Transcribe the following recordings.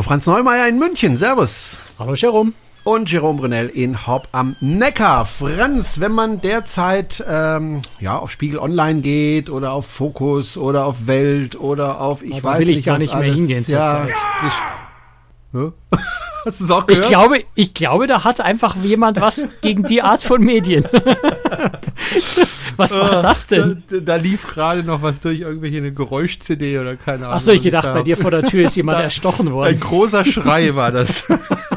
Hallo Franz Neumeier in München, Servus. Hallo Jerome. Und Jerome Brunel in Haupt am Neckar. Franz, wenn man derzeit ähm, ja, auf Spiegel Online geht oder auf Fokus oder auf Welt oder auf ich Aber weiß will ich nicht gar nicht mehr alles, hingehen ja, zurzeit. Ich, Hä? Hast du es auch gehört? Ich glaube, ich glaube, da hat einfach jemand was gegen die Art von Medien. was war das denn? Da, da lief gerade noch was durch irgendwelche eine Geräusch-CD oder keine Ahnung. Achso, ich gedacht, da- bei dir vor der Tür ist jemand Da- erstochen Ein worden. großer Schrei war das.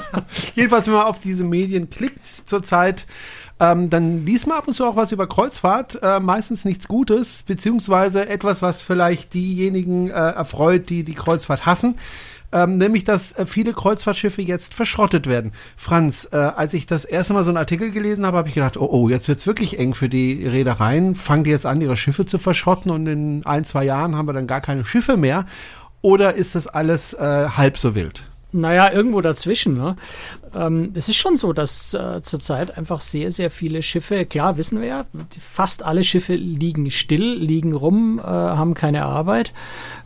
Jedenfalls, wenn man auf diese Medien klickt zurzeit, ähm, dann liest man ab und zu auch was über Kreuzfahrt, äh, meistens nichts Gutes, beziehungsweise etwas, was vielleicht diejenigen äh, erfreut, die die Kreuzfahrt hassen. Ähm, nämlich, dass äh, viele Kreuzfahrtschiffe jetzt verschrottet werden. Franz, äh, als ich das erste Mal so einen Artikel gelesen habe, habe ich gedacht, oh, oh, jetzt wird's wirklich eng für die Reedereien. Fangen die jetzt an, ihre Schiffe zu verschrotten und in ein, zwei Jahren haben wir dann gar keine Schiffe mehr? Oder ist das alles äh, halb so wild? Naja, irgendwo dazwischen. Ne? Ähm, es ist schon so, dass äh, zurzeit einfach sehr, sehr viele Schiffe, klar wissen wir ja, fast alle Schiffe liegen still, liegen rum, äh, haben keine Arbeit.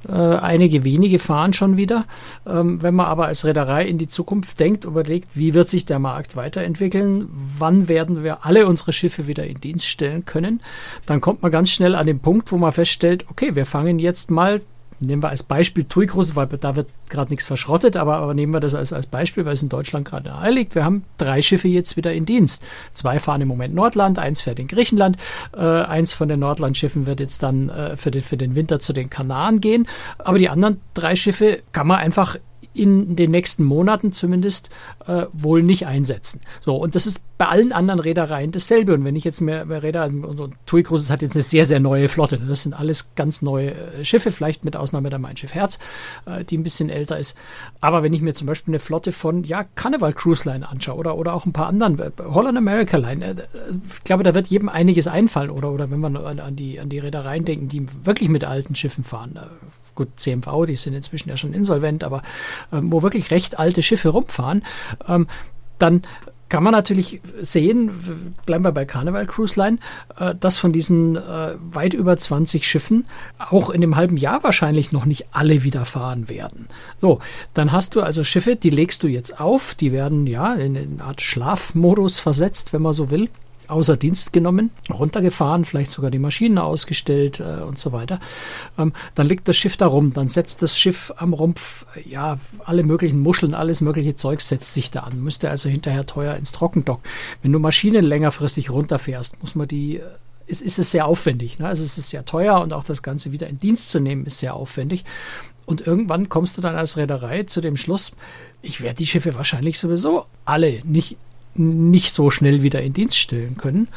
Äh, einige wenige fahren schon wieder. Ähm, wenn man aber als Reederei in die Zukunft denkt, überlegt, wie wird sich der Markt weiterentwickeln, wann werden wir alle unsere Schiffe wieder in Dienst stellen können, dann kommt man ganz schnell an den Punkt, wo man feststellt, okay, wir fangen jetzt mal Nehmen wir als Beispiel TUI Cruises, weil da wird gerade nichts verschrottet, aber, aber nehmen wir das als, als Beispiel, weil es in Deutschland gerade nahe liegt. Wir haben drei Schiffe jetzt wieder in Dienst. Zwei fahren im Moment Nordland, eins fährt in Griechenland, äh, eins von den Nordlandschiffen wird jetzt dann äh, für, den, für den Winter zu den Kanaren gehen. Aber die anderen drei Schiffe kann man einfach in den nächsten Monaten zumindest äh, wohl nicht einsetzen. So, und das ist bei allen anderen Reedereien dasselbe. Und wenn ich jetzt mehr, mehr Räder, also TUI Cruises hat jetzt eine sehr, sehr neue Flotte. Das sind alles ganz neue äh, Schiffe, vielleicht mit Ausnahme der Mein Schiff Herz, äh, die ein bisschen älter ist. Aber wenn ich mir zum Beispiel eine Flotte von, ja, Carnival Cruise Line anschaue oder, oder auch ein paar anderen, äh, Holland America Line, äh, ich glaube, da wird jedem einiges einfallen. Oder, oder wenn man an, an die, an die Reedereien denken, die wirklich mit alten Schiffen fahren. Gut, CMV, die sind inzwischen ja schon insolvent, aber wo wirklich recht alte Schiffe rumfahren, ähm, dann kann man natürlich sehen, bleiben wir bei Carnival Cruise Line, äh, dass von diesen äh, weit über 20 Schiffen auch in dem halben Jahr wahrscheinlich noch nicht alle wieder fahren werden. So, dann hast du also Schiffe, die legst du jetzt auf, die werden ja in eine Art Schlafmodus versetzt, wenn man so will außer Dienst genommen, runtergefahren, vielleicht sogar die Maschinen ausgestellt äh, und so weiter. Ähm, dann liegt das Schiff da rum, dann setzt das Schiff am Rumpf, äh, ja, alle möglichen Muscheln, alles mögliche Zeug setzt sich da an, müsste also hinterher teuer ins Trockendock. Wenn du Maschinen längerfristig runterfährst, muss man die äh, ist, ist es sehr aufwendig. Ne? Also es ist sehr teuer und auch das Ganze wieder in Dienst zu nehmen ist sehr aufwendig. Und irgendwann kommst du dann als Reederei zu dem Schluss, ich werde die Schiffe wahrscheinlich sowieso alle nicht, nicht so schnell wieder in Dienst stellen können.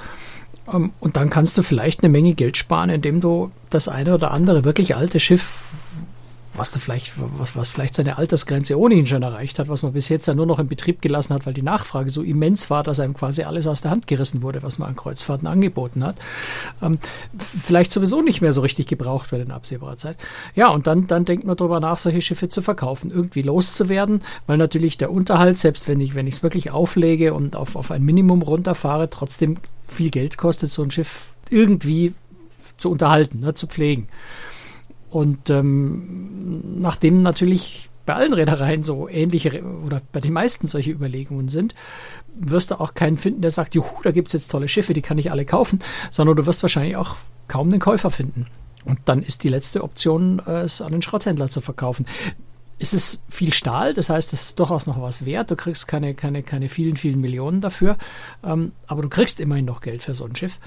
Ähm, Und dann kannst du vielleicht eine Menge Geld sparen, indem du das eine oder andere wirklich alte Schiff, was du vielleicht, was, was vielleicht seine Altersgrenze ohnehin schon erreicht hat, was man bis jetzt ja nur noch in Betrieb gelassen hat, weil die Nachfrage so immens war, dass einem quasi alles aus der Hand gerissen wurde, was man an Kreuzfahrten angeboten hat, ähm, vielleicht sowieso nicht mehr so richtig gebraucht wird in absehbarer Zeit. Ja, und dann, dann denkt man darüber nach, solche Schiffe zu verkaufen, irgendwie loszuwerden, weil natürlich der Unterhalt, selbst wenn ich, wenn ich es wirklich auflege und auf, auf ein Minimum runterfahre, trotzdem viel Geld kostet, so ein Schiff irgendwie zu unterhalten, ne, zu pflegen. Und ähm, nachdem natürlich bei allen Reedereien so ähnliche oder bei den meisten solche Überlegungen sind, wirst du auch keinen finden, der sagt, juhu, da gibt's jetzt tolle Schiffe, die kann ich alle kaufen, sondern du wirst wahrscheinlich auch kaum einen Käufer finden. Und dann ist die letzte Option, es an den Schrotthändler zu verkaufen. Es ist viel Stahl, das heißt, es ist durchaus noch was wert. Du kriegst keine, keine, keine vielen, vielen Millionen dafür, ähm, aber du kriegst immerhin noch Geld für so ein Schiff.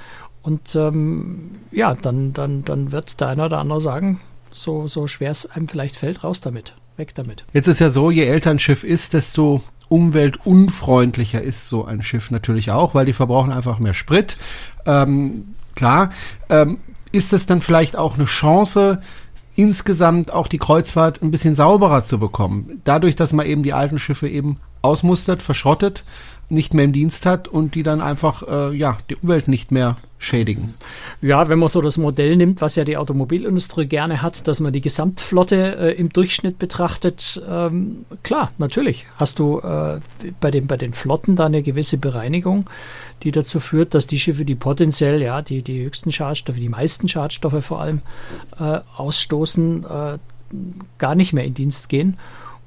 Und ähm, ja, dann, dann, dann wird der eine oder andere sagen, so, so schwer es einem vielleicht fällt, raus damit, weg damit. Jetzt ist ja so, je älter ein Schiff ist, desto umweltunfreundlicher ist so ein Schiff natürlich auch, weil die verbrauchen einfach mehr Sprit. Ähm, klar, ähm, ist es dann vielleicht auch eine Chance, insgesamt auch die Kreuzfahrt ein bisschen sauberer zu bekommen. Dadurch, dass man eben die alten Schiffe eben ausmustert, verschrottet, nicht mehr im Dienst hat und die dann einfach äh, ja die Umwelt nicht mehr schädigen. Ja, wenn man so das Modell nimmt, was ja die Automobilindustrie gerne hat, dass man die Gesamtflotte äh, im Durchschnitt betrachtet, ähm, klar, natürlich hast du äh, bei, den, bei den Flotten da eine gewisse Bereinigung, die dazu führt, dass die Schiffe, die potenziell ja die, die höchsten Schadstoffe, die meisten Schadstoffe vor allem äh, ausstoßen, äh, gar nicht mehr in Dienst gehen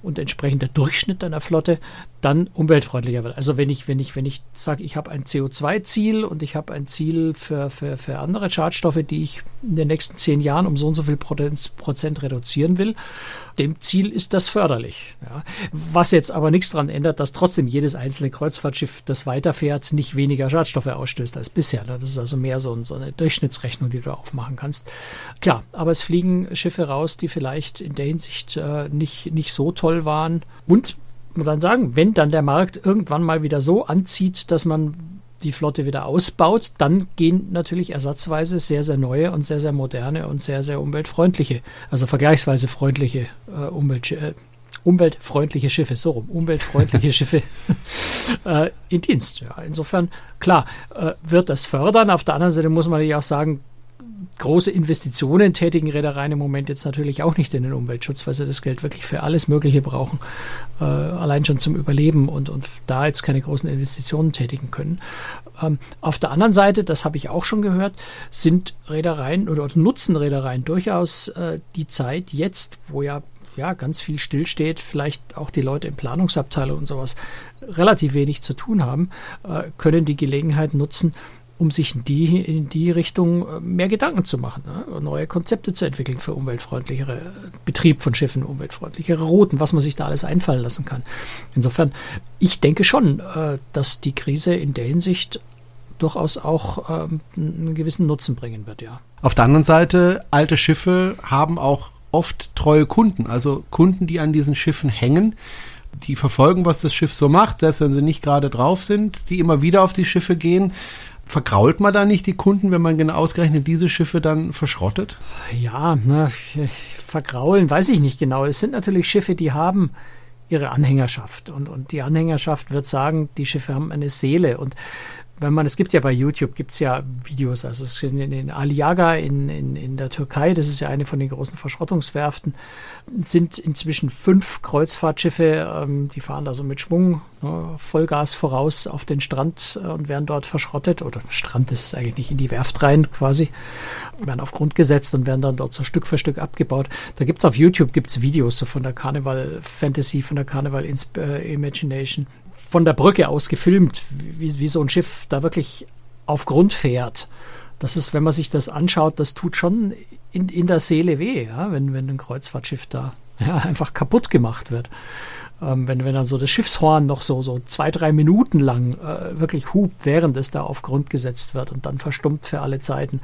und entsprechend der Durchschnitt einer Flotte dann umweltfreundlicher wird. Also wenn ich, wenn ich, wenn ich sage, ich habe ein CO2-Ziel und ich habe ein Ziel für, für, für andere Schadstoffe, die ich in den nächsten zehn Jahren um so und so viel Prozent reduzieren will, dem Ziel ist das förderlich. Ja. Was jetzt aber nichts daran ändert, dass trotzdem jedes einzelne Kreuzfahrtschiff, das weiterfährt, nicht weniger Schadstoffe ausstößt als bisher. Ne. Das ist also mehr so, so eine Durchschnittsrechnung, die du aufmachen kannst. Klar, aber es fliegen Schiffe raus, die vielleicht in der Hinsicht äh, nicht, nicht so toll waren. Und man dann sagen, wenn dann der Markt irgendwann mal wieder so anzieht, dass man die Flotte wieder ausbaut, dann gehen natürlich ersatzweise sehr, sehr neue und sehr, sehr moderne und sehr, sehr umweltfreundliche, also vergleichsweise freundliche äh, Umwelt, äh, umweltfreundliche Schiffe, so rum, umweltfreundliche Schiffe äh, in Dienst. Ja, insofern, klar, äh, wird das fördern. Auf der anderen Seite muss man ja auch sagen, große Investitionen tätigen Reedereien im Moment jetzt natürlich auch nicht in den Umweltschutz, weil sie das Geld wirklich für alles Mögliche brauchen, äh, allein schon zum Überleben und, und da jetzt keine großen Investitionen tätigen können. Ähm, auf der anderen Seite, das habe ich auch schon gehört, sind Reedereien oder nutzen Reedereien durchaus äh, die Zeit jetzt, wo ja ja, ganz viel stillsteht, vielleicht auch die Leute in Planungsabteilung und sowas relativ wenig zu tun haben, äh, können die Gelegenheit nutzen, um sich in die, in die Richtung äh, mehr Gedanken zu machen, ne? neue Konzepte zu entwickeln für umweltfreundlichere Betrieb von Schiffen, umweltfreundlichere Routen, was man sich da alles einfallen lassen kann. Insofern, ich denke schon, äh, dass die Krise in der Hinsicht durchaus auch ähm, einen gewissen Nutzen bringen wird, ja. Auf der anderen Seite, alte Schiffe haben auch oft treue Kunden, also Kunden, die an diesen Schiffen hängen die verfolgen, was das Schiff so macht, selbst wenn sie nicht gerade drauf sind, die immer wieder auf die Schiffe gehen vergrault man da nicht die Kunden, wenn man genau ausgerechnet diese Schiffe dann verschrottet? Ja, na, vergraulen weiß ich nicht genau. Es sind natürlich Schiffe, die haben ihre Anhängerschaft und, und die Anhängerschaft wird sagen, die Schiffe haben eine Seele und wenn man, es gibt ja bei YouTube, gibt es ja Videos, also es in, in Aliaga in, in, in der Türkei, das ist ja eine von den großen Verschrottungswerften, sind inzwischen fünf Kreuzfahrtschiffe, ähm, die fahren da so mit Schwung, ne, Vollgas voraus auf den Strand äh, und werden dort verschrottet, oder Strand ist es eigentlich nicht, in die Werft rein quasi, werden auf Grund gesetzt und werden dann dort so Stück für Stück abgebaut. Da gibt es auf YouTube gibt's Videos so von der Carnival Fantasy, von der Carnival äh, Imagination, von der Brücke aus gefilmt, wie, wie so ein Schiff da wirklich auf Grund fährt. Das ist, wenn man sich das anschaut, das tut schon in, in der Seele weh, ja, wenn, wenn ein Kreuzfahrtschiff da ja, einfach kaputt gemacht wird. Ähm, wenn, wenn dann so das Schiffshorn noch so, so zwei, drei Minuten lang äh, wirklich hupt, während es da auf Grund gesetzt wird und dann verstummt für alle Zeiten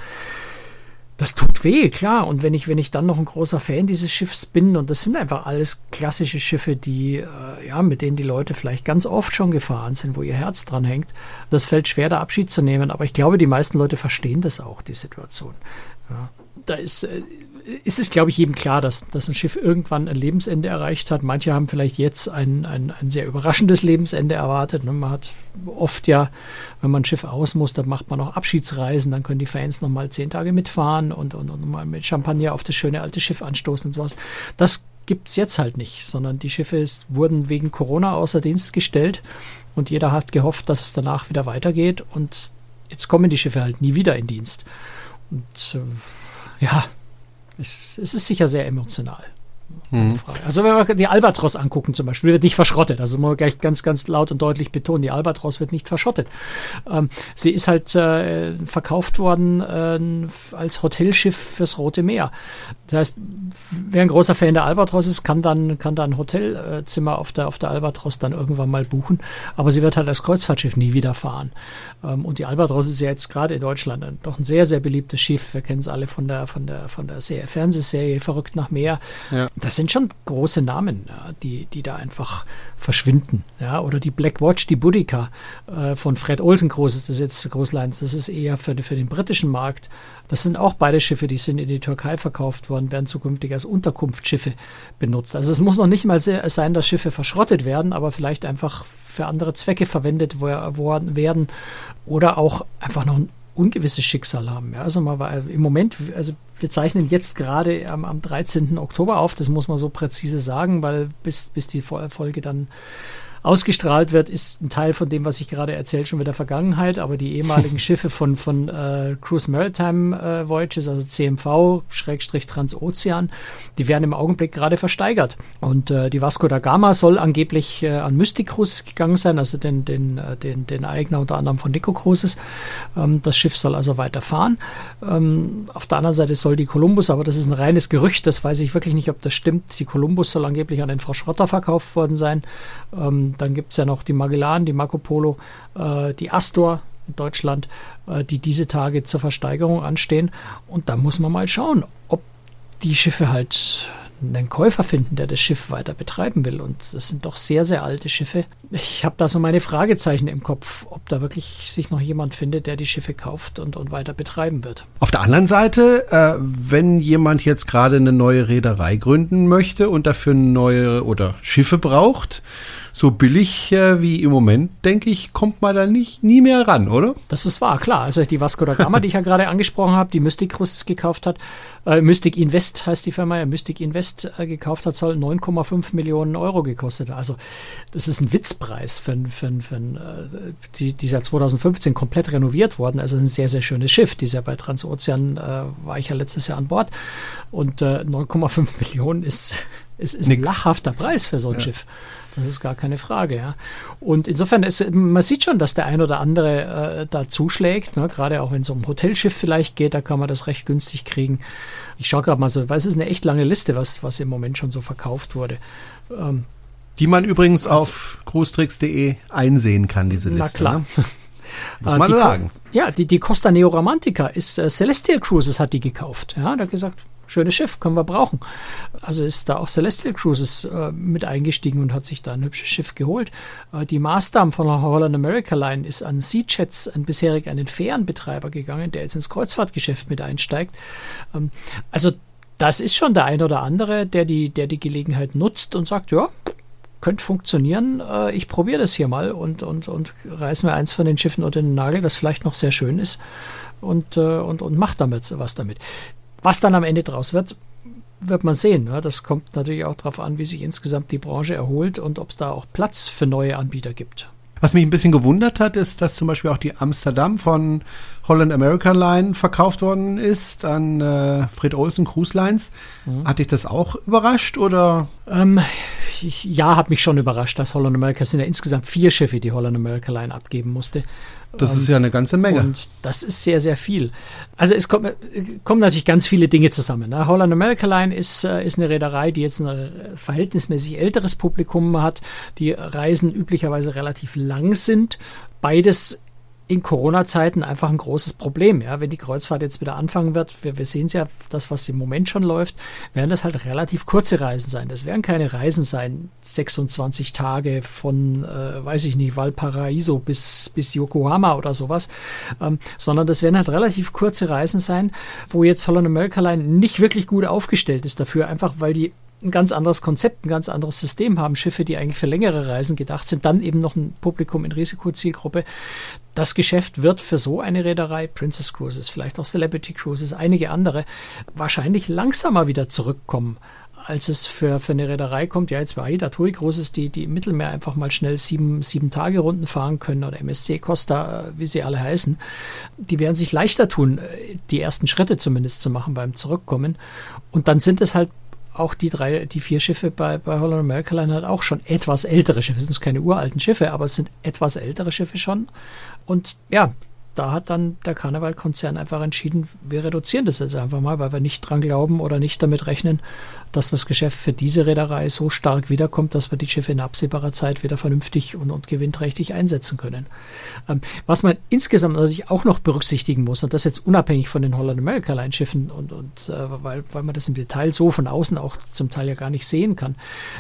das tut weh, klar. Und wenn ich, wenn ich dann noch ein großer Fan dieses Schiffs bin, und das sind einfach alles klassische Schiffe, die, äh, ja, mit denen die Leute vielleicht ganz oft schon gefahren sind, wo ihr Herz dran hängt, das fällt schwer, da Abschied zu nehmen. Aber ich glaube, die meisten Leute verstehen das auch, die Situation. Ja. Da ist, äh, ist es, glaube ich, jedem klar, dass, dass ein Schiff irgendwann ein Lebensende erreicht hat. Manche haben vielleicht jetzt ein, ein, ein sehr überraschendes Lebensende erwartet. Ne? Man hat oft ja, wenn man ein Schiff aus muss, dann macht man auch Abschiedsreisen, dann können die Fans nochmal zehn Tage mitfahren und, und, und mal mit Champagner auf das schöne alte Schiff anstoßen und sowas. Das gibt es jetzt halt nicht, sondern die Schiffe ist, wurden wegen Corona außer Dienst gestellt und jeder hat gehofft, dass es danach wieder weitergeht und jetzt kommen die Schiffe halt nie wieder in Dienst. Und äh, ja, es, ist sicher sehr emotional. Mhm. Also wenn wir die Albatros angucken zum Beispiel, wird nicht verschrottet. Also muss man gleich ganz, ganz laut und deutlich betonen, die Albatros wird nicht verschrottet. Ähm, sie ist halt äh, verkauft worden äh, als Hotelschiff fürs Rote Meer. Das heißt, wer ein großer Fan der Albatros ist, kann dann, kann dann ein Hotelzimmer auf der, auf der Albatros dann irgendwann mal buchen. Aber sie wird halt als Kreuzfahrtschiff nie wieder fahren. Ähm, und die Albatros ist ja jetzt gerade in Deutschland ein, doch ein sehr, sehr beliebtes Schiff. Wir kennen es alle von der, von der, von der Fernsehserie Verrückt nach Meer. Ja. Das sind schon große Namen, ja, die, die da einfach verschwinden. Ja, oder die Black Watch, die Boudica äh, von Fred Olsen Groß, das jetzt Großleins, das ist eher für, für den britischen Markt. Das sind auch beide Schiffe, die sind in die Türkei verkauft worden, werden zukünftig als Unterkunftsschiffe benutzt. Also es muss noch nicht mal sein, dass Schiffe verschrottet werden, aber vielleicht einfach für andere Zwecke verwendet werden oder auch einfach noch ein ungewisses Schicksal haben. Ja, also mal, im Moment, also wir zeichnen jetzt gerade am, am 13. Oktober auf, das muss man so präzise sagen, weil bis, bis die Folge dann Ausgestrahlt wird, ist ein Teil von dem, was ich gerade erzählt, schon wieder Vergangenheit, aber die ehemaligen Schiffe von, von äh, Cruise Maritime äh, Voyages, also CMV, Schrägstrich Transozean, die werden im Augenblick gerade versteigert. Und äh, die Vasco da Gama soll angeblich äh, an Mystic Cruises gegangen sein, also den, den, äh, den, den Eigner unter anderem von Nico Cruises. Ähm, das Schiff soll also weiterfahren. Ähm, auf der anderen Seite soll die Columbus, aber das ist ein reines Gerücht, das weiß ich wirklich nicht, ob das stimmt. Die Columbus soll angeblich an den Frau Schrotter verkauft worden sein. Ähm, dann gibt es ja noch die Magellan, die Marco Polo, äh, die Astor in Deutschland, äh, die diese Tage zur Versteigerung anstehen. Und da muss man mal schauen, ob die Schiffe halt einen Käufer finden, der das Schiff weiter betreiben will. Und das sind doch sehr, sehr alte Schiffe. Ich habe da so meine Fragezeichen im Kopf, ob da wirklich sich noch jemand findet, der die Schiffe kauft und, und weiter betreiben wird. Auf der anderen Seite, äh, wenn jemand jetzt gerade eine neue Reederei gründen möchte und dafür neue oder Schiffe braucht, so billig äh, wie im Moment, denke ich, kommt man da nicht nie mehr ran, oder? Das ist wahr, klar. Also die Vasco da Gama, die ich ja gerade angesprochen habe, die Mystic Cruises gekauft hat, äh, Mystic Invest heißt die Firma, ja, Mystic Invest äh, gekauft hat, soll 9,5 Millionen Euro gekostet. Also das ist ein Witzpreis für, für, für, äh, die, die ist ja 2015 komplett renoviert worden. Also ein sehr, sehr schönes Schiff. Die ist ja bei Transozean, äh, war ich ja letztes Jahr an Bord. Und 9,5 äh, Millionen ist, ist, ist ein lachhafter Preis für so ein ja. Schiff. Das ist gar keine Frage, ja. Und insofern, ist, man sieht schon, dass der ein oder andere äh, da zuschlägt, ne? gerade auch wenn es um ein Hotelschiff vielleicht geht, da kann man das recht günstig kriegen. Ich schaue gerade mal so, weil es ist eine echt lange Liste, was, was im Moment schon so verkauft wurde. Ähm, die man übrigens auf cruestricks.de einsehen kann, diese Liste. Na klar. Ne? Muss man die, sagen. Ja, die, die Costa Neoromantica ist, äh, Celestial Cruises hat die gekauft. Ja, da gesagt, schönes Schiff, können wir brauchen. Also ist da auch Celestial Cruises äh, mit eingestiegen und hat sich da ein hübsches Schiff geholt. Äh, die Marsdam von der Holland America Line ist an Sea Jets, an bisherig einen Fährenbetreiber gegangen, der jetzt ins Kreuzfahrtgeschäft mit einsteigt. Ähm, also das ist schon der ein oder andere, der die, der die Gelegenheit nutzt und sagt, ja, könnte funktionieren. Äh, ich probiere das hier mal und, und, und reiß mir eins von den Schiffen unter den Nagel, das vielleicht noch sehr schön ist und, äh, und, und mach damit was damit. Was dann am Ende draus wird, wird man sehen. Das kommt natürlich auch darauf an, wie sich insgesamt die Branche erholt und ob es da auch Platz für neue Anbieter gibt. Was mich ein bisschen gewundert hat, ist, dass zum Beispiel auch die Amsterdam von Holland American Line verkauft worden ist an äh, Fred Olsen Cruise Lines. Mhm. Hat dich das auch überrascht oder? Ähm, ich, ja, hat mich schon überrascht, dass Holland America, es sind ja insgesamt vier Schiffe, die Holland America Line abgeben musste. Das ist ja eine ganze Menge. Und das ist sehr, sehr viel. Also es kommt, kommen natürlich ganz viele Dinge zusammen. Ne? Holland America Line ist, äh, ist eine Reederei, die jetzt ein verhältnismäßig älteres Publikum hat, die Reisen üblicherweise relativ lang sind. Beides in Corona-Zeiten einfach ein großes Problem. Ja, wenn die Kreuzfahrt jetzt wieder anfangen wird, wir, wir sehen es ja, das, was im Moment schon läuft, werden das halt relativ kurze Reisen sein. Das werden keine Reisen sein, 26 Tage von, äh, weiß ich nicht, Valparaiso bis, bis Yokohama oder sowas, ähm, sondern das werden halt relativ kurze Reisen sein, wo jetzt Holland America Line nicht wirklich gut aufgestellt ist dafür, einfach weil die ein ganz anderes Konzept, ein ganz anderes System haben. Schiffe, die eigentlich für längere Reisen gedacht sind, dann eben noch ein Publikum in Risikozielgruppe. Das Geschäft wird für so eine Reederei, Princess Cruises, vielleicht auch Celebrity Cruises, einige andere, wahrscheinlich langsamer wieder zurückkommen als es für, für eine Reederei kommt, ja jetzt bei AIDA TUI Cruises, die, die im Mittelmeer einfach mal schnell sieben, sieben Tage Runden fahren können oder MSC Costa, äh, wie sie alle heißen, die werden sich leichter tun, äh, die ersten Schritte zumindest zu machen beim Zurückkommen. Und dann sind es halt auch die drei, die vier Schiffe bei, bei Holland America Line hat auch schon etwas ältere Schiffe. Es sind keine uralten Schiffe, aber es sind etwas ältere Schiffe schon. Und ja, da hat dann der Karnevalkonzern einfach entschieden, wir reduzieren das jetzt einfach mal, weil wir nicht dran glauben oder nicht damit rechnen, dass das Geschäft für diese Reederei so stark wiederkommt, dass wir die Schiffe in absehbarer Zeit wieder vernünftig und, und gewinnträchtig einsetzen können. Ähm, was man insgesamt natürlich auch noch berücksichtigen muss, und das jetzt unabhängig von den Holland America Line Schiffen und, und äh, weil, weil man das im Detail so von außen auch zum Teil ja gar nicht sehen kann.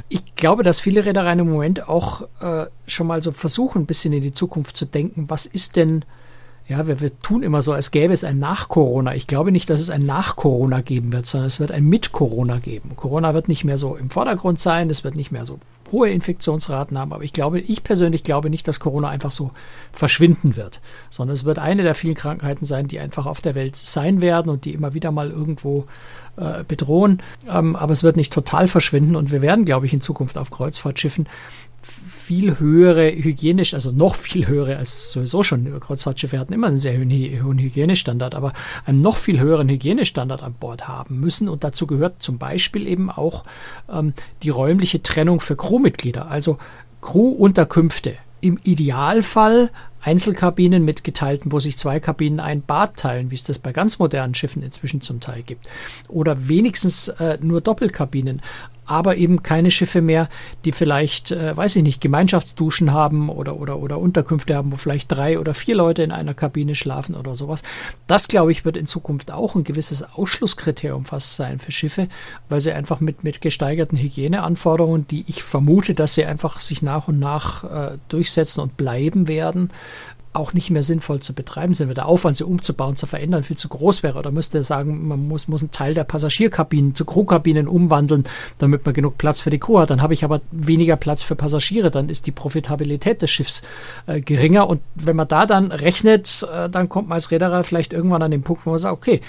Ich glaube, dass viele Reedereien im Moment auch äh, schon mal so versuchen, ein bisschen in die Zukunft zu denken, was ist denn ja, wir, wir tun immer so, als gäbe es ein Nach-Corona. Ich glaube nicht, dass es ein Nach-Corona geben wird, sondern es wird ein Mit-Corona geben. Corona wird nicht mehr so im Vordergrund sein, es wird nicht mehr so hohe Infektionsraten haben, aber ich glaube, ich persönlich glaube nicht, dass Corona einfach so verschwinden wird, sondern es wird eine der vielen Krankheiten sein, die einfach auf der Welt sein werden und die immer wieder mal irgendwo äh, bedrohen. Ähm, aber es wird nicht total verschwinden und wir werden, glaube ich, in Zukunft auf Kreuzfahrtschiffen viel höhere hygienisch, also noch viel höhere als sowieso schon. Kreuzfahrtschiffe hatten immer einen sehr hohen, Hygienestandard, aber einen noch viel höheren Hygienestandard an Bord haben müssen. Und dazu gehört zum Beispiel eben auch ähm, die räumliche Trennung für Crewmitglieder, also Crewunterkünfte. Im Idealfall Einzelkabinen mit geteilten, wo sich zwei Kabinen ein Bad teilen, wie es das bei ganz modernen Schiffen inzwischen zum Teil gibt. Oder wenigstens äh, nur Doppelkabinen aber eben keine Schiffe mehr, die vielleicht, äh, weiß ich nicht, Gemeinschaftsduschen haben oder, oder, oder Unterkünfte haben, wo vielleicht drei oder vier Leute in einer Kabine schlafen oder sowas. Das, glaube ich, wird in Zukunft auch ein gewisses Ausschlusskriterium fast sein für Schiffe, weil sie einfach mit, mit gesteigerten Hygieneanforderungen, die ich vermute, dass sie einfach sich nach und nach äh, durchsetzen und bleiben werden, auch nicht mehr sinnvoll zu betreiben sind, wenn der Aufwand, sie umzubauen, zu verändern, viel zu groß wäre. Oder müsste er sagen, man muss, muss einen Teil der Passagierkabinen zu Crewkabinen umwandeln, damit man genug Platz für die Crew hat. Dann habe ich aber weniger Platz für Passagiere, dann ist die Profitabilität des Schiffs äh, geringer. Und wenn man da dann rechnet, äh, dann kommt man als Reederer vielleicht irgendwann an den Punkt, wo man sagt, okay,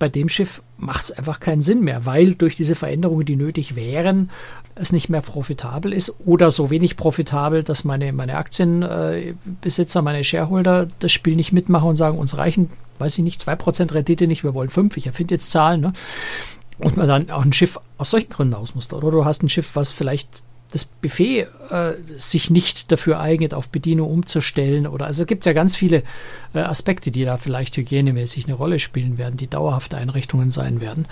bei dem Schiff macht es einfach keinen Sinn mehr, weil durch diese Veränderungen, die nötig wären, es nicht mehr profitabel ist oder so wenig profitabel, dass meine, meine Aktienbesitzer, meine Shareholder das Spiel nicht mitmachen und sagen, uns reichen, weiß ich nicht, 2% Rendite nicht, wir wollen 5, ich erfinde jetzt Zahlen. Ne? Und man dann auch ein Schiff aus solchen Gründen ausmustert. Oder du hast ein Schiff, was vielleicht das Buffet äh, sich nicht dafür eignet, auf Bedienung umzustellen. Oder also gibt es ja ganz viele äh, Aspekte, die da vielleicht hygienemäßig eine Rolle spielen werden, die dauerhafte Einrichtungen sein werden.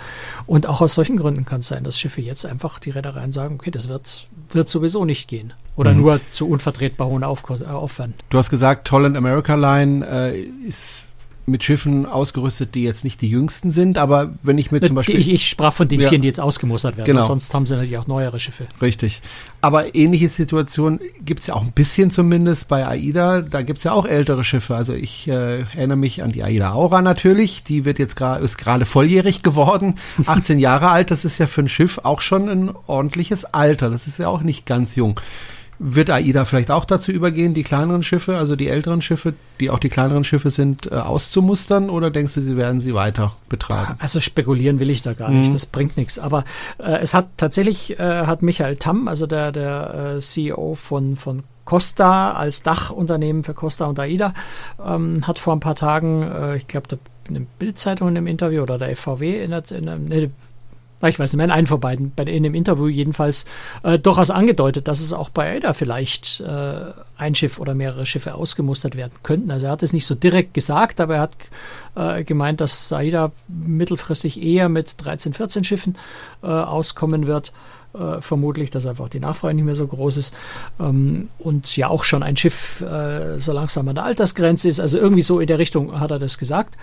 Und auch aus solchen Gründen kann es sein, dass Schiffe jetzt einfach die Reedereien sagen, okay, das wird, wird sowieso nicht gehen. Oder mhm. nur zu unvertretbar hohen äh, Aufwand. Du hast gesagt, Holland America Line äh, ist mit Schiffen ausgerüstet, die jetzt nicht die jüngsten sind, aber wenn ich mir zum Beispiel. Ich, ich sprach von den ja, vier, die jetzt ausgemustert werden. Genau. Sonst haben sie natürlich auch neuere Schiffe. Richtig. Aber ähnliche Situationen gibt es ja auch ein bisschen zumindest bei AIDA. Da gibt es ja auch ältere Schiffe. Also ich äh, erinnere mich an die AIDA Aura natürlich. Die wird jetzt gerade ist gerade volljährig geworden. 18 Jahre alt. Das ist ja für ein Schiff auch schon ein ordentliches Alter. Das ist ja auch nicht ganz jung. Wird AIDA vielleicht auch dazu übergehen, die kleineren Schiffe, also die älteren Schiffe, die auch die kleineren Schiffe sind, äh, auszumustern oder denkst du, sie werden sie weiter betreiben? Also spekulieren will ich da gar nicht, mhm. das bringt nichts. Aber äh, es hat tatsächlich, äh, hat Michael Tamm, also der, der äh, CEO von, von Costa als Dachunternehmen für Costa und AIDA, ähm, hat vor ein paar Tagen, äh, ich glaube, in der Bildzeitung in einem Interview oder der FVW in der, in der, nee, ich weiß nicht mehr, in einem von beiden, bei, in dem Interview jedenfalls, äh, durchaus angedeutet, dass es auch bei AIDA vielleicht äh, ein Schiff oder mehrere Schiffe ausgemustert werden könnten. Also er hat es nicht so direkt gesagt, aber er hat äh, gemeint, dass AIDA mittelfristig eher mit 13, 14 Schiffen äh, auskommen wird äh, vermutlich, dass einfach die Nachfrage nicht mehr so groß ist ähm, und ja auch schon ein Schiff äh, so langsam an der Altersgrenze ist. Also irgendwie so in der Richtung hat er das gesagt.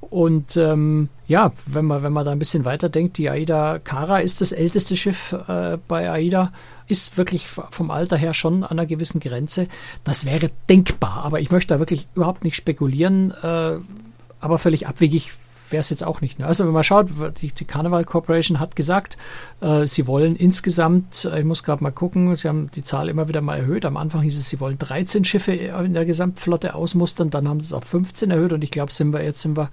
Und ähm, ja, wenn man, wenn man da ein bisschen weiter denkt, die AIDA Kara ist das älteste Schiff äh, bei AIDA, ist wirklich vom Alter her schon an einer gewissen Grenze. Das wäre denkbar, aber ich möchte da wirklich überhaupt nicht spekulieren, äh, aber völlig abwegig wäre es jetzt auch nicht. Ne? Also wenn man schaut, die, die Carnival Corporation hat gesagt, äh, sie wollen insgesamt, äh, ich muss gerade mal gucken, sie haben die Zahl immer wieder mal erhöht. Am Anfang hieß es, sie wollen 13 Schiffe in der Gesamtflotte ausmustern, dann haben sie es auf 15 erhöht und ich glaube, sind wir jetzt sind wir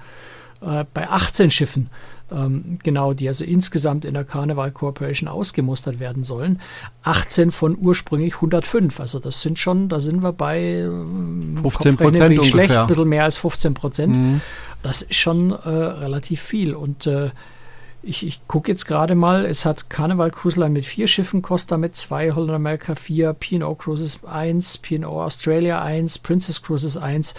äh, bei 18 Schiffen, ähm, genau, die also insgesamt in der Carnival Corporation ausgemustert werden sollen. 18 von ursprünglich 105. Also das sind schon, da sind wir bei 15 Prozent ungefähr. schlecht, ein bisschen mehr als 15 Prozent. Mhm. Das ist schon äh, relativ viel. Und äh, ich, ich gucke jetzt gerade mal, es hat Carnival Cruise Line mit vier Schiffen, Costa mit zwei, Holland America vier, P&O Cruises 1, P&O Australia 1, Princess Cruises 1.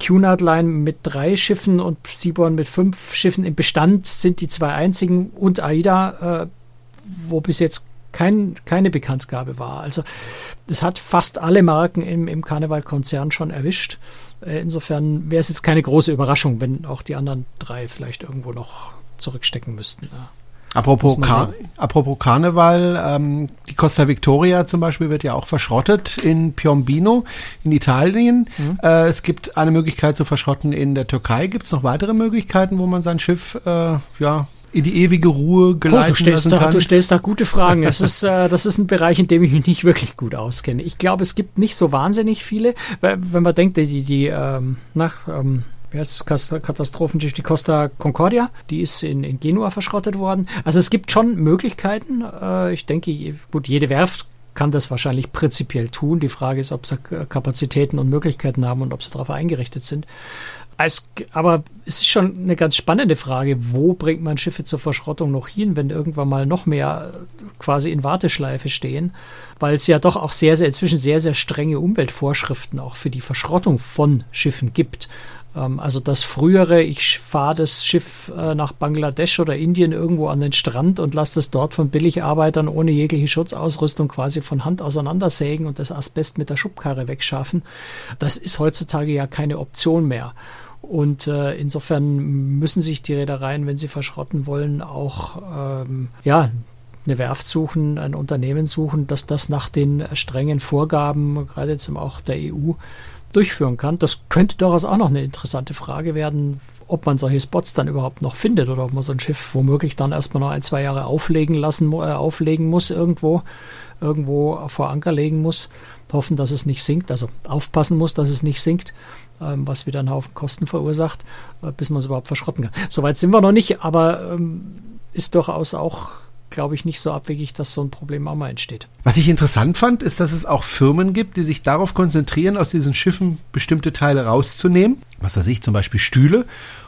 Cunard Line mit drei Schiffen und Seaborn mit fünf Schiffen im Bestand sind die zwei einzigen und AIDA, äh, wo bis jetzt kein, keine Bekanntgabe war. Also es hat fast alle Marken im, im Karneval-Konzern schon erwischt. Äh, insofern wäre es jetzt keine große Überraschung, wenn auch die anderen drei vielleicht irgendwo noch zurückstecken müssten. Ja. Apropos, Kar apropos Karneval, ähm, die Costa Victoria zum Beispiel wird ja auch verschrottet in Piombino in Italien. Mhm. Äh, es gibt eine Möglichkeit zu verschrotten in der Türkei. Gibt es noch weitere Möglichkeiten, wo man sein Schiff äh, ja in die ewige Ruhe geleitet oh, du stellst da, kann? Du stellst da gute Fragen. Das ist, äh, das ist ein Bereich, in dem ich mich nicht wirklich gut auskenne. Ich glaube, es gibt nicht so wahnsinnig viele, weil, wenn man denkt, die, die ähm, nach ähm, wie heißt das Katastrophenschiff, die Costa Concordia, die ist in, in Genua verschrottet worden. Also es gibt schon Möglichkeiten. Äh, ich denke, gut, jede Werft kann das wahrscheinlich prinzipiell tun. Die Frage ist, ob sie Kapazitäten und Möglichkeiten haben und ob sie darauf eingerichtet sind. Es, aber es ist schon eine ganz spannende Frage, wo bringt man Schiffe zur Verschrottung noch hin, wenn irgendwann mal noch mehr quasi in Warteschleife stehen, weil es ja doch auch sehr, sehr inzwischen sehr, sehr strenge Umweltvorschriften auch für die Verschrottung von Schiffen gibt. Ähm, also das frühere, ich fahre das Schiff äh, nach Bangladesch oder Indien irgendwo an den Strand und lasse das dort von Billigarbeitern ohne jegliche Schutzausrüstung quasi von Hand auseinandersägen und das Asbest mit der Schubkarre wegschaffen. Das ist heutzutage ja keine Option mehr. Und äh, insofern müssen sich die Reedereien, wenn sie verschrotten wollen, auch ähm, ja, eine Werft suchen, ein Unternehmen suchen, dass das nach den strengen Vorgaben, gerade jetzt auch der EU, durchführen kann. Das könnte durchaus auch noch eine interessante Frage werden, ob man solche Spots dann überhaupt noch findet oder ob man so ein Schiff womöglich dann erstmal noch ein, zwei Jahre auflegen lassen, äh, auflegen muss irgendwo, irgendwo vor Anker legen muss, hoffen, dass es nicht sinkt, also aufpassen muss, dass es nicht sinkt, ähm, was wieder einen Haufen Kosten verursacht, äh, bis man es überhaupt verschrotten kann. Soweit sind wir noch nicht, aber ähm, ist durchaus auch glaube ich, nicht so abwegig, dass so ein Problem auch mal entsteht. Was ich interessant fand, ist, dass es auch Firmen gibt, die sich darauf konzentrieren, aus diesen Schiffen bestimmte Teile rauszunehmen. Was weiß ich, zum Beispiel Stühle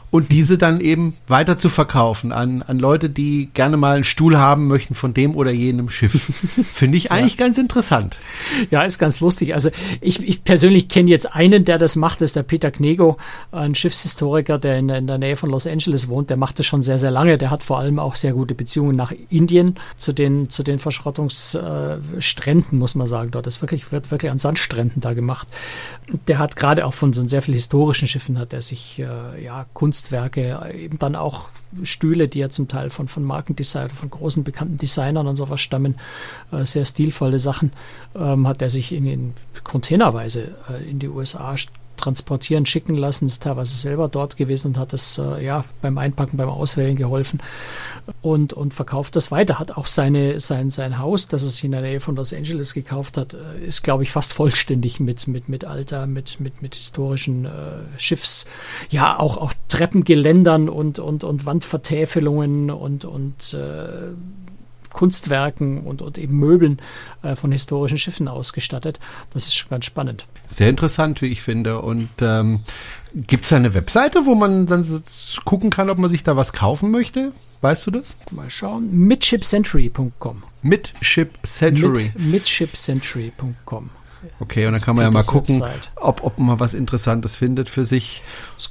und diese dann eben weiter zu verkaufen an, an Leute, die gerne mal einen Stuhl haben möchten von dem oder jenem Schiff. Finde ich eigentlich ja. ganz interessant. Ja, ist ganz lustig. Also ich, ich persönlich kenne jetzt einen, der das macht, das ist der Peter Knego, ein Schiffshistoriker, der in, in der Nähe von Los Angeles wohnt. Der macht das schon sehr, sehr lange. Der hat vor allem auch sehr gute Beziehungen nach Indien zu den, zu den Verschrottungsstränden, muss man sagen. Dort ist wirklich, wird wirklich an Sandstränden da gemacht. Der hat gerade auch von so sehr vielen historischen Schiffen hat er sich äh, ja Kunst Kunstwerke, eben dann auch Stühle, die ja zum Teil von, von Markendesign, von großen bekannten Designern und sowas stammen, äh, sehr stilvolle Sachen, ähm, hat er sich in, in Containerweise äh, in die USA transportieren, schicken lassen, ist teilweise selber dort gewesen und hat es äh, ja beim Einpacken, beim Auswählen geholfen und, und verkauft das weiter. Hat auch seine, sein, sein Haus, das er sich in der Nähe von Los Angeles gekauft hat, äh, ist, glaube ich, fast vollständig mit, mit, mit Alter, mit, mit, mit historischen äh, Schiffs, ja, auch, auch Treppengeländern und, und, und Wandvertäfelungen und, und äh, Kunstwerken und, und eben Möbeln äh, von historischen Schiffen ausgestattet. Das ist schon ganz spannend. Sehr interessant, wie ich finde. Und ähm, gibt es eine Webseite, wo man dann gucken kann, ob man sich da was kaufen möchte? Weißt du das? Mal schauen. Midshipcentury.com. Midshipcentury. Mid, midshipcentury.com. Okay, und dann kann man ja mal gucken, ob, ob man was Interessantes findet für sich.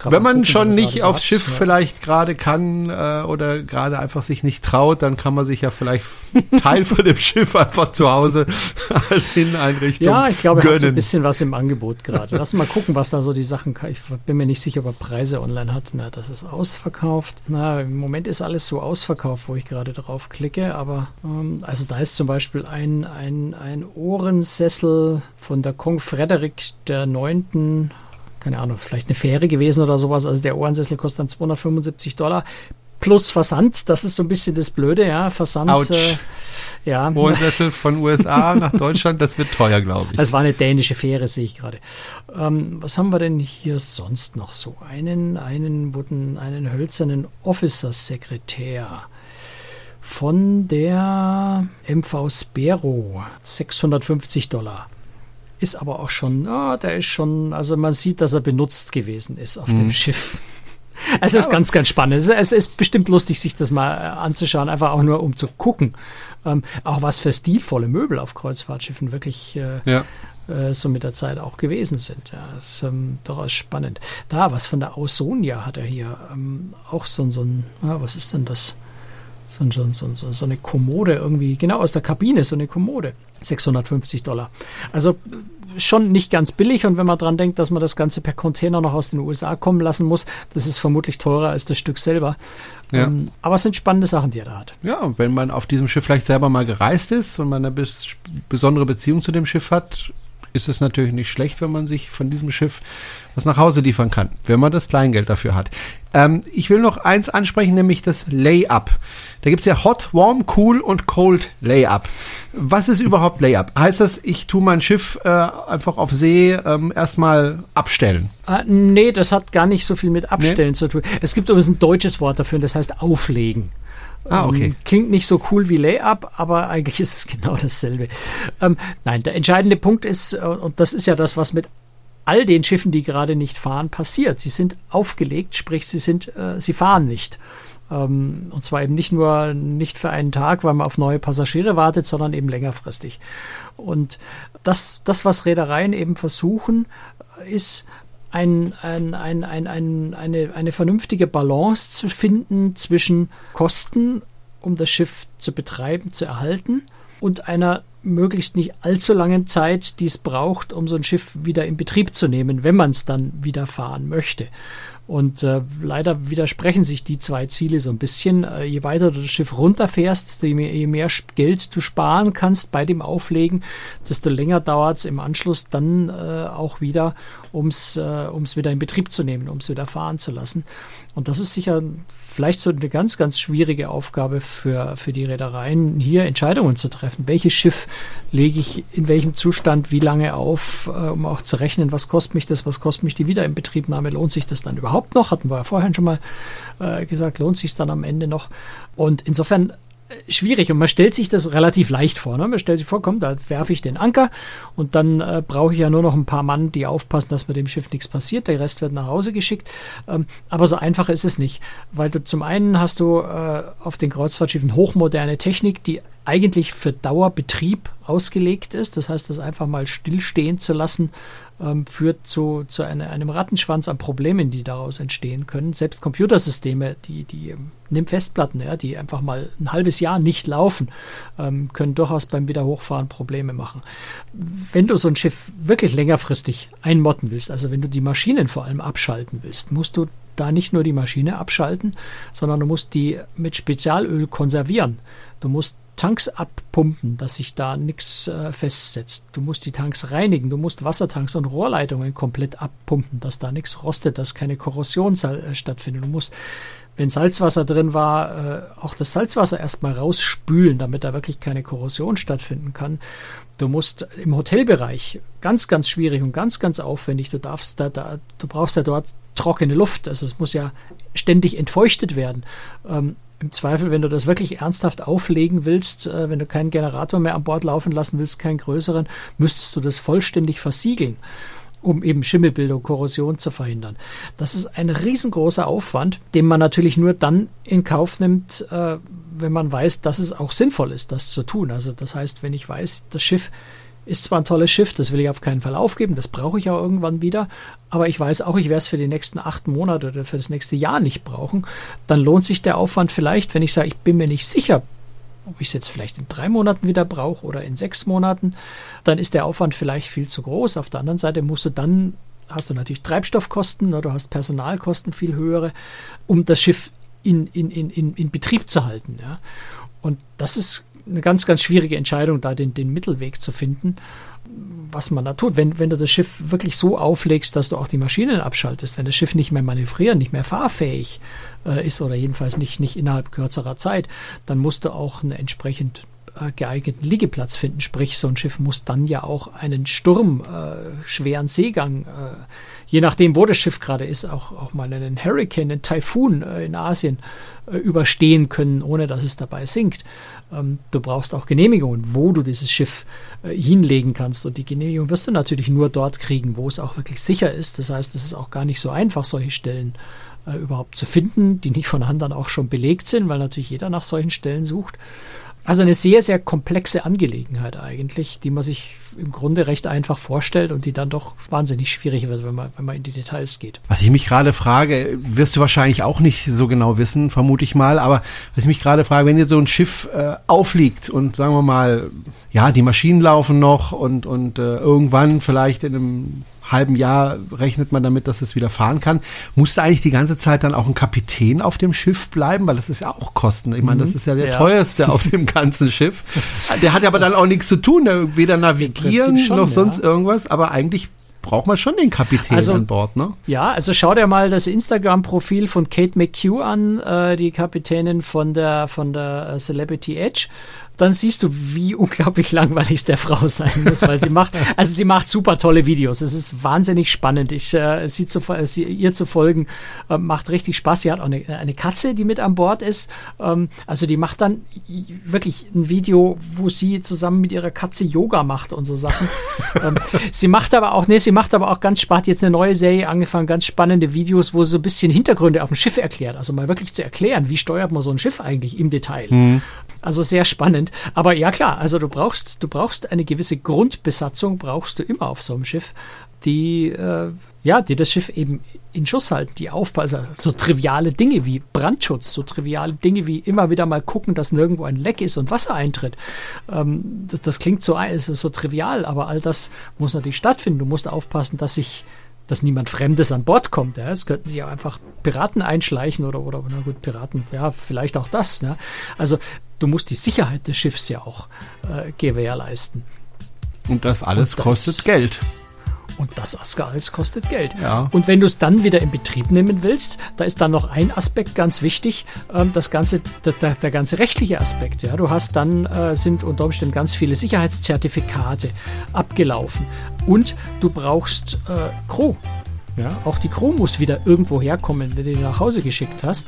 Wenn man gucken, schon nicht aufs Schiff ja. vielleicht gerade kann äh, oder gerade einfach sich nicht traut, dann kann man sich ja vielleicht Teil von dem Schiff einfach zu Hause als Inneneinrichtung Ja, ich glaube, er hat so ein bisschen was im Angebot gerade. Lass mal gucken, was da so die Sachen kann. Ich bin mir nicht sicher, ob er Preise online hat. Na, das ist ausverkauft. Na, im Moment ist alles so ausverkauft, wo ich gerade drauf klicke. Aber ähm, also da ist zum Beispiel ein, ein, ein Ohrensessel von der Kong Frederik der Neunten keine Ahnung, vielleicht eine Fähre gewesen oder sowas. Also der Ohrensessel kostet dann 275 Dollar plus Versand. Das ist so ein bisschen das Blöde, ja. Versand. Äh, ja. Ohrensessel von USA nach Deutschland, das wird teuer, glaube ich. Das war eine dänische Fähre, sehe ich gerade. Ähm, was haben wir denn hier sonst noch so? Einen, einen, wurden, einen hölzernen Officer-Sekretär von der MV Spero. 650 Dollar ist aber auch schon, oh, der ist schon, also man sieht, dass er benutzt gewesen ist auf mhm. dem Schiff. Es ja, ist ganz, ganz spannend. Es, ist bestimmt lustig, sich das mal äh, anzuschauen, einfach auch nur um zu gucken. Ähm, auch was für stilvolle Möbel auf Kreuzfahrtschiffen wirklich äh, ja. äh, so mit der Zeit auch gewesen sind. Ja, das ist ähm, durchaus spannend. Da, was von der Ausonia hat er hier. Ähm, auch so, so ein, ah, was ist denn das? So, so, so, so eine Kommode irgendwie, genau aus der Kabine, so eine Kommode. 650 Dollar. Also schon nicht ganz billig und wenn man dran denkt, dass man das Ganze per Container noch aus den USA kommen lassen muss, das ist vermutlich teurer als das Stück selber. Ja. Ähm, aber es sind spannende Sachen, die er da hat. Ja, wenn man auf diesem Schiff vielleicht selber mal gereist ist und man eine bis besondere Beziehung zu dem Schiff hat, ist es natürlich nicht schlecht, wenn man sich von diesem Schiff was nach Hause liefern kann, wenn man das Kleingeld dafür hat. Ähm, ich will noch eins ansprechen, nämlich das Layup. Da gibt's ja Hot, Warm, Cool und Cold Layup. Was ist überhaupt Layup? Heißt das, ich tue mein Schiff äh, einfach auf See ähm, erstmal abstellen? Ah, nee, das hat gar nicht so viel mit Abstellen nee? zu tun. Es gibt übrigens ein deutsches Wort dafür, das heißt auflegen. Ah, okay. Ähm, klingt nicht so cool wie Layup, aber eigentlich ist es genau dasselbe. Ähm, nein, der entscheidende Punkt ist, äh, und das ist ja das, was mit all den Schiffen, die gerade nicht fahren, passiert. Sie sind aufgelegt, sprich, sie sind, äh, sie fahren nicht. Ähm, und zwar eben nicht nur nicht für einen Tag, weil man auf neue Passagiere wartet, sondern eben längerfristig. Und das, das was Reedereien eben versuchen, ist ein, ein, ein, ein, ein, eine, eine vernünftige Balance zu finden zwischen Kosten, um das Schiff zu betreiben, zu erhalten, und einer möglichst nicht allzu langen Zeit, die es braucht, um so ein Schiff wieder in Betrieb zu nehmen, wenn man es dann wieder fahren möchte. Und äh, leider widersprechen sich die zwei Ziele so ein bisschen. Äh, je weiter du das Schiff runterfährst, desto mehr, je mehr Geld du sparen kannst bei dem Auflegen, desto länger dauert es im Anschluss dann äh, auch wieder, um es äh, wieder in Betrieb zu nehmen, um es wieder fahren zu lassen. Und das ist sicher vielleicht so eine ganz, ganz schwierige Aufgabe für, für die Reedereien, hier Entscheidungen zu treffen. Welches Schiff lege ich in welchem Zustand wie lange auf, äh, um auch zu rechnen, was kostet mich das, was kostet mich die Wiederinbetriebnahme, lohnt sich das dann überhaupt noch? Hatten wir ja vorhin schon mal äh, gesagt, lohnt sich es dann am Ende noch? Und insofern schwierig und man stellt sich das relativ leicht vor. Ne? Man stellt sich vor, komm, da werfe ich den Anker und dann äh, brauche ich ja nur noch ein paar Mann, die aufpassen, dass mit dem Schiff nichts passiert. Der Rest wird nach Hause geschickt. Ähm, aber so einfach ist es nicht, weil du zum einen hast du äh, auf den Kreuzfahrtschiffen hochmoderne Technik, die eigentlich für Dauerbetrieb ausgelegt ist. Das heißt, das einfach mal stillstehen zu lassen, ähm, führt zu, zu eine, einem Rattenschwanz an Problemen, die daraus entstehen können. Selbst Computersysteme, die, die ähm, nimm Festplatten, ja, die einfach mal ein halbes Jahr nicht laufen, ähm, können durchaus beim Wiederhochfahren Probleme machen. Wenn du so ein Schiff wirklich längerfristig einmotten willst, also wenn du die Maschinen vor allem abschalten willst, musst du da nicht nur die Maschine abschalten, sondern du musst die mit Spezialöl konservieren. Du musst Tanks abpumpen, dass sich da nichts äh, festsetzt. Du musst die Tanks reinigen, du musst Wassertanks und Rohrleitungen komplett abpumpen, dass da nichts rostet, dass keine Korrosion äh, stattfindet. Du musst, wenn Salzwasser drin war, äh, auch das Salzwasser erstmal rausspülen, damit da wirklich keine Korrosion stattfinden kann. Du musst im Hotelbereich ganz, ganz schwierig und ganz, ganz aufwendig. Du darfst da, da du brauchst ja dort trockene Luft. Also es muss ja ständig entfeuchtet werden. Ähm, im Zweifel, wenn du das wirklich ernsthaft auflegen willst, äh, wenn du keinen Generator mehr an Bord laufen lassen willst, keinen größeren, müsstest du das vollständig versiegeln, um eben Schimmelbildung, Korrosion zu verhindern. Das ist ein riesengroßer Aufwand, den man natürlich nur dann in Kauf nimmt, äh, wenn man weiß, dass es auch sinnvoll ist, das zu tun. Also das heißt, wenn ich weiß, das Schiff ist zwar ein tolles Schiff, das will ich auf keinen Fall aufgeben, das brauche ich auch irgendwann wieder, aber ich weiß auch, ich werde es für die nächsten acht Monate oder für das nächste Jahr nicht brauchen. Dann lohnt sich der Aufwand vielleicht, wenn ich sage, ich bin mir nicht sicher, ob ich es jetzt vielleicht in drei Monaten wieder brauche oder in sechs Monaten, dann ist der Aufwand vielleicht viel zu groß. Auf der anderen Seite musst du dann, hast du natürlich Treibstoffkosten, oder du hast Personalkosten viel höhere, um das Schiff in, in, in, in Betrieb zu halten. Ja. Und das ist eine ganz, ganz schwierige Entscheidung, da den, den Mittelweg zu finden, was man da tut. Wenn, wenn du das Schiff wirklich so auflegst, dass du auch die Maschinen abschaltest, wenn das Schiff nicht mehr manövrieren, nicht mehr fahrfähig äh, ist oder jedenfalls nicht, nicht innerhalb kürzerer Zeit, dann musst du auch eine entsprechend äh, geeigneten Liegeplatz finden. Sprich, so ein Schiff muss dann ja auch einen Sturm, äh, schweren Seegang, äh, je nachdem, wo das Schiff gerade ist, auch, auch mal einen Hurricane, einen Taifun äh, in Asien äh, überstehen können, ohne dass es dabei sinkt. Ähm, du brauchst auch Genehmigungen, wo du dieses Schiff äh, hinlegen kannst. Und die Genehmigung wirst du natürlich nur dort kriegen, wo es auch wirklich sicher ist. Das heißt, es ist auch gar nicht so einfach, solche Stellen überhaupt zu finden, die nicht von anderen auch schon belegt sind, weil natürlich jeder nach solchen Stellen sucht. Also eine sehr, sehr komplexe Angelegenheit eigentlich, die man sich im Grunde recht einfach vorstellt und die dann doch wahnsinnig schwierig wird, wenn man, wenn man in die Details geht. Was ich mich gerade frage, wirst du wahrscheinlich auch nicht so genau wissen, vermute ich mal, aber was ich mich gerade frage, wenn dir so ein Schiff äh, aufliegt und sagen wir mal, ja, die Maschinen laufen noch und, und äh, irgendwann vielleicht in einem halben Jahr rechnet man damit, dass es wieder fahren kann. Musste eigentlich die ganze Zeit dann auch ein Kapitän auf dem Schiff bleiben, weil das ist ja auch Kosten. Ich meine, das mhm. ist ja der ja. teuerste auf dem ganzen Schiff. Der hat aber dann auch nichts zu tun, weder navigieren schon, noch sonst ja. irgendwas, aber eigentlich braucht man schon den Kapitän also, an Bord, ne? Ja, also schau dir mal das Instagram-Profil von Kate McHugh an, äh, die Kapitänin von der von der äh, Celebrity Edge. Dann siehst du, wie unglaublich langweilig es der Frau sein muss, weil sie macht, also sie macht super tolle Videos. Es ist wahnsinnig spannend. Ich, äh, sie zu, sie, ihr zu folgen, äh, macht richtig Spaß. Sie hat auch eine, eine Katze, die mit an Bord ist. Ähm, also die macht dann wirklich ein Video, wo sie zusammen mit ihrer Katze Yoga macht und so Sachen. ähm, sie macht aber auch, nee, sie macht aber auch ganz spannend, jetzt eine neue Serie angefangen, ganz spannende Videos, wo sie so ein bisschen Hintergründe auf dem Schiff erklärt. Also mal wirklich zu erklären, wie steuert man so ein Schiff eigentlich im Detail. Mhm. Also sehr spannend. Aber ja klar, also du brauchst, du brauchst eine gewisse Grundbesatzung, brauchst du immer auf so einem Schiff, die, äh, ja, die das Schiff eben in Schuss halten, die aufpassen. Also so triviale Dinge wie Brandschutz, so triviale Dinge wie immer wieder mal gucken, dass nirgendwo ein Leck ist und Wasser eintritt. Ähm, das, das, klingt so, so trivial, aber all das muss natürlich stattfinden. Du musst aufpassen, dass sich dass niemand Fremdes an Bord kommt. Ja. Es könnten sich auch einfach Piraten einschleichen oder, oder, na gut, Piraten, ja, vielleicht auch das. Ne? Also du musst die Sicherheit des Schiffs ja auch äh, gewährleisten. Und das alles Und das, kostet Geld. Und das alles kostet Geld. Ja. Und wenn du es dann wieder in Betrieb nehmen willst, da ist dann noch ein Aspekt ganz wichtig, ähm, das ganze, der, der, der, ganze rechtliche Aspekt. Ja, du hast dann äh, sind unter Umständen ganz viele Sicherheitszertifikate abgelaufen und du brauchst äh, Crew. Ja, auch die Crew muss wieder irgendwo herkommen, wenn du die nach Hause geschickt hast.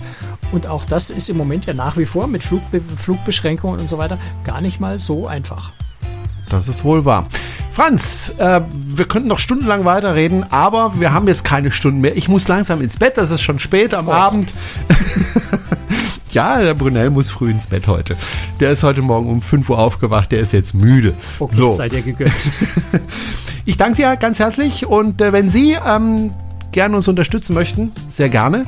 Und auch das ist im Moment ja nach wie vor mit Flugbe Flugbeschränkungen und so weiter gar nicht mal so einfach. Das ist wohl wahr. Franz, äh, wir könnten noch stundenlang weiterreden, aber wir haben jetzt keine Stunden mehr. Ich muss langsam ins Bett, das ist schon spät am Och. Abend. ja, der Brunel muss früh ins Bett heute. Der ist heute Morgen um 5 Uhr aufgewacht, der ist jetzt müde. Okay, so. seid ihr gegönnt. ich danke dir ganz herzlich und äh, wenn Sie ähm, gerne uns unterstützen möchten, sehr gerne.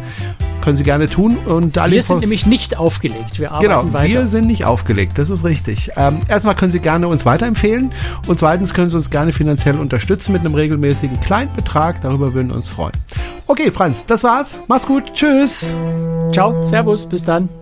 Können Sie gerne tun. Und wir sind nämlich nicht aufgelegt. Wir arbeiten genau, weiter. wir sind nicht aufgelegt. Das ist richtig. Ähm, erstmal können Sie gerne uns weiterempfehlen. Und zweitens können Sie uns gerne finanziell unterstützen mit einem regelmäßigen kleinen Betrag. Darüber würden wir uns freuen. Okay, Franz, das war's. Mach's gut. Tschüss. Ciao. Servus. Bis dann.